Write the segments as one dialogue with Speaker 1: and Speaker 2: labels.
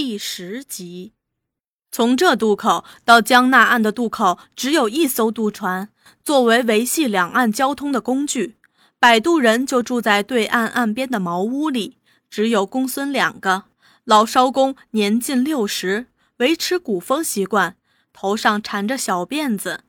Speaker 1: 第十集，从这渡口到江那岸的渡口只有一艘渡船，作为维系两岸交通的工具。摆渡人就住在对岸岸边的茅屋里，只有公孙两个。老艄公年近六十，维持古风习惯，头上缠着小辫子，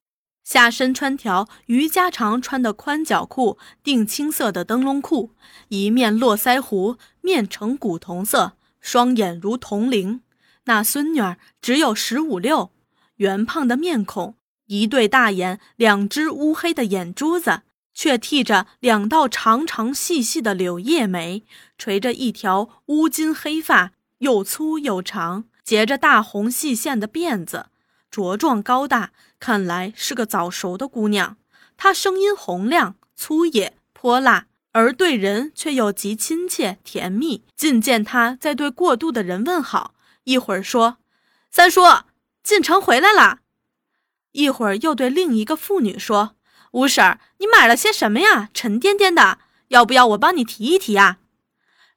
Speaker 1: 下身穿条瑜伽长穿的宽脚裤，定青色的灯笼裤，一面络腮胡，面呈古铜色。双眼如铜铃，那孙女儿只有十五六，圆胖的面孔，一对大眼，两只乌黑的眼珠子，却剃着两道长长细细的柳叶眉，垂着一条乌金黑发，又粗又长，结着大红细线的辫子，茁壮高大，看来是个早熟的姑娘。她声音洪亮、粗野、泼辣。而对人却又极亲切甜蜜，近见他在对过渡的人问好，一会儿说：“三叔进城回来了。”一会儿又对另一个妇女说：“吴婶，你买了些什么呀？沉甸甸的，要不要我帮你提一提呀？”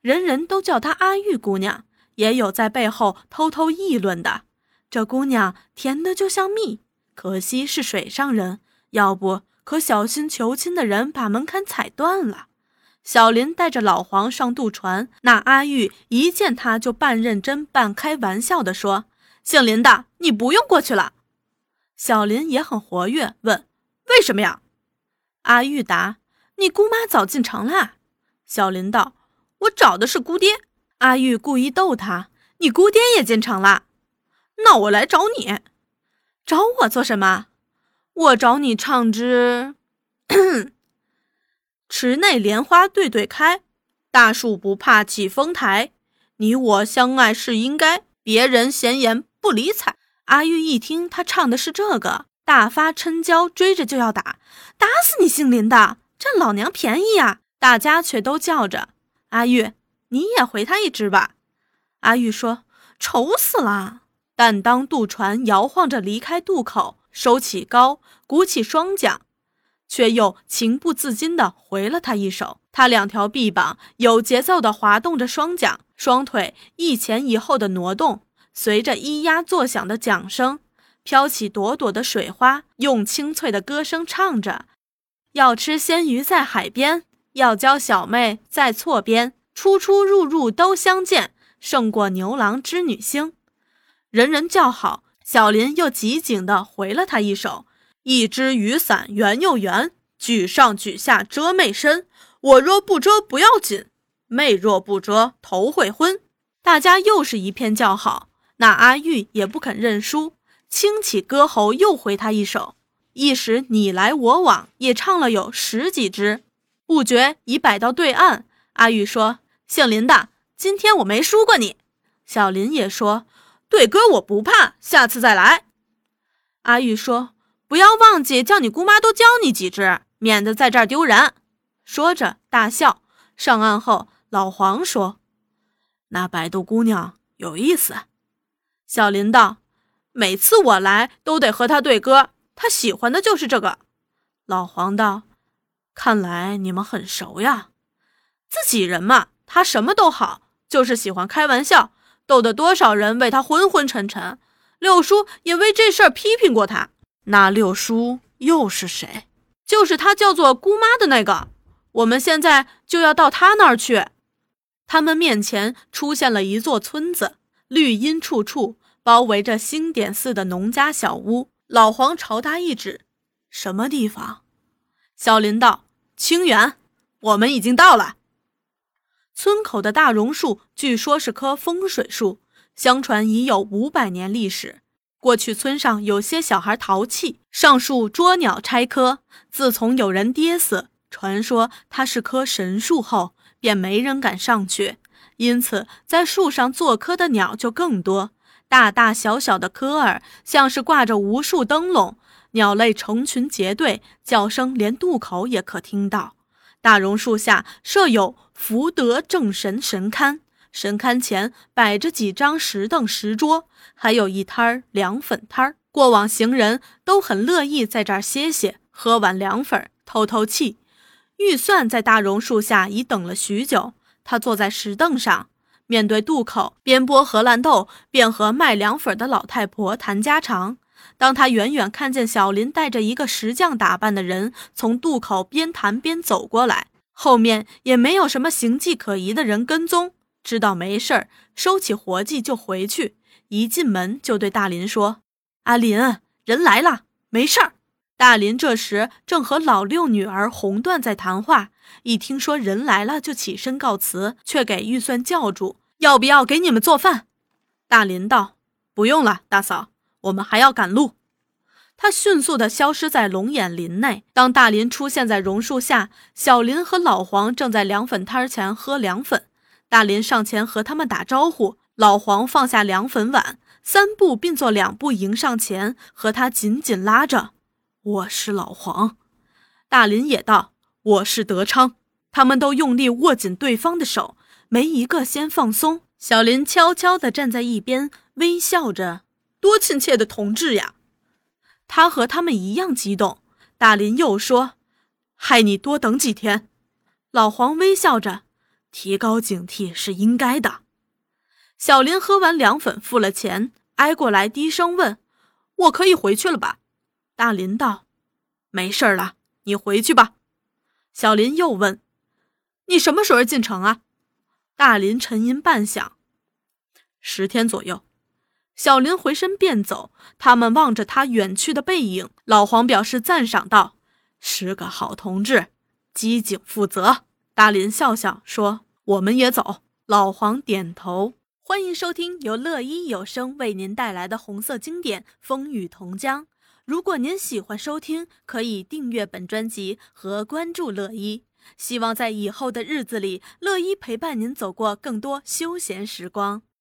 Speaker 1: 人人都叫她阿玉姑娘，也有在背后偷偷议论的：“这姑娘甜的就像蜜，可惜是水上人，要不可小心求亲的人把门槛踩断了。”小林带着老黄上渡船，那阿玉一见他就半认真半开玩笑地说：“姓林的，你不用过去了。”小林也很活跃，问：“为什么呀？”阿玉答：“你姑妈早进城了。”小林道：“我找的是姑爹。”阿玉故意逗他：“你姑爹也进城了？那我来找你，找我做什么？我找你唱支。”池内莲花对对开，大树不怕起风台。你我相爱是应该，别人闲言不理睬。阿玉一听他唱的是这个，大发嗔娇，追着就要打，打死你姓林的，占老娘便宜呀！大家却都叫着阿玉，你也回他一支吧。阿玉说：“愁死了。”但当渡船摇晃着离开渡口，收起篙，鼓起双桨。却又情不自禁地回了他一手。他两条臂膀有节奏地滑动着双桨，双腿一前一后的挪动，随着咿呀作响的桨声，飘起朵朵的水花，用清脆的歌声唱着：“要吃鲜鱼在海边，要教小妹在错边，出出入入都相见，胜过牛郎织女星。”人人叫好，小林又急紧地回了他一手。一只雨伞圆又圆，举上举下遮妹身。我若不遮不要紧，妹若不遮头会昏。大家又是一片叫好。那阿玉也不肯认输，轻起歌喉又回他一首。一时你来我往，也唱了有十几支，不觉已摆到对岸。阿玉说：“姓林的，今天我没输过你。”小林也说：“对歌我不怕，下次再来。”阿玉说。不要忘记叫你姑妈多教你几只，免得在这儿丢人。说着大笑。上岸后，老黄说：“那摆渡姑娘有意思。”小林道：“每次我来都得和她对歌，她喜欢的就是这个。”老黄道：“看来你们很熟呀。自己人嘛，他什么都好，就是喜欢开玩笑，逗得多少人为他昏昏沉沉。六叔也为这事儿批评过他。”那六叔又是谁？就是他叫做姑妈的那个。我们现在就要到他那儿去。他们面前出现了一座村子，绿荫处处，包围着星点似的农家小屋。老黄朝他一指：“什么地方？”小林道：“清源。”我们已经到了。村口的大榕树，据说是棵风水树，相传已有五百年历史。过去村上有些小孩淘气，上树捉鸟拆棵。自从有人跌死，传说它是棵神树后，便没人敢上去。因此，在树上做科的鸟就更多，大大小小的科儿像是挂着无数灯笼，鸟类成群结队，叫声连渡口也可听到。大榕树下设有福德正神神龛。神龛前摆着几张石凳、石桌，还有一摊儿凉粉摊儿。过往行人都很乐意在这儿歇歇，喝碗凉粉，透透气。玉算在大榕树下已等了许久，他坐在石凳上，面对渡口边剥荷兰豆边和卖凉粉的老太婆谈家常。当他远远看见小林带着一个石匠打扮的人从渡口边谈边走过来，后面也没有什么形迹可疑的人跟踪，知道没事儿，收起活计就回去。一进门就对大林说：“阿林，人来了，没事儿。”大林这时正和老六女儿红缎在谈话，一听说人来了，就起身告辞，却给预算叫住：“要不要给你们做饭？”大林道：“不用了，大嫂，我们还要赶路。”他迅速地消失在龙眼林内。当大林出现在榕树下，小林和老黄正在凉粉摊前喝凉粉。大林上前和他们打招呼，老黄放下凉粉碗，三步并作两步迎上前，和他紧紧拉着。我是老黄，大林也道：“我是德昌。”他们都用力握紧对方的手，没一个先放松。小林悄悄地站在一边，微笑着：“多亲切的同志呀！”他和他们一样激动。大林又说：“害你多等几天。”老黄微笑着：“提高警惕是应该的。”小林喝完凉粉，付了钱，挨过来低声问：“我可以回去了吧？”大林道：“没事了，你回去吧。”小林又问：“你什么时候进城啊？”大林沉吟半晌：“十天左右。”小林回身便走。他们望着他远去的背影，老黄表示赞赏道：“是个好同志，机警负责。”大林笑笑说：“我们也走。”老黄点头。欢迎收听由乐一有声为您带来的红色经典《风雨同江》。如果您喜欢收听，可以订阅本专辑和关注乐一。希望在以后的日子里，乐一陪伴您走过更多休闲时光。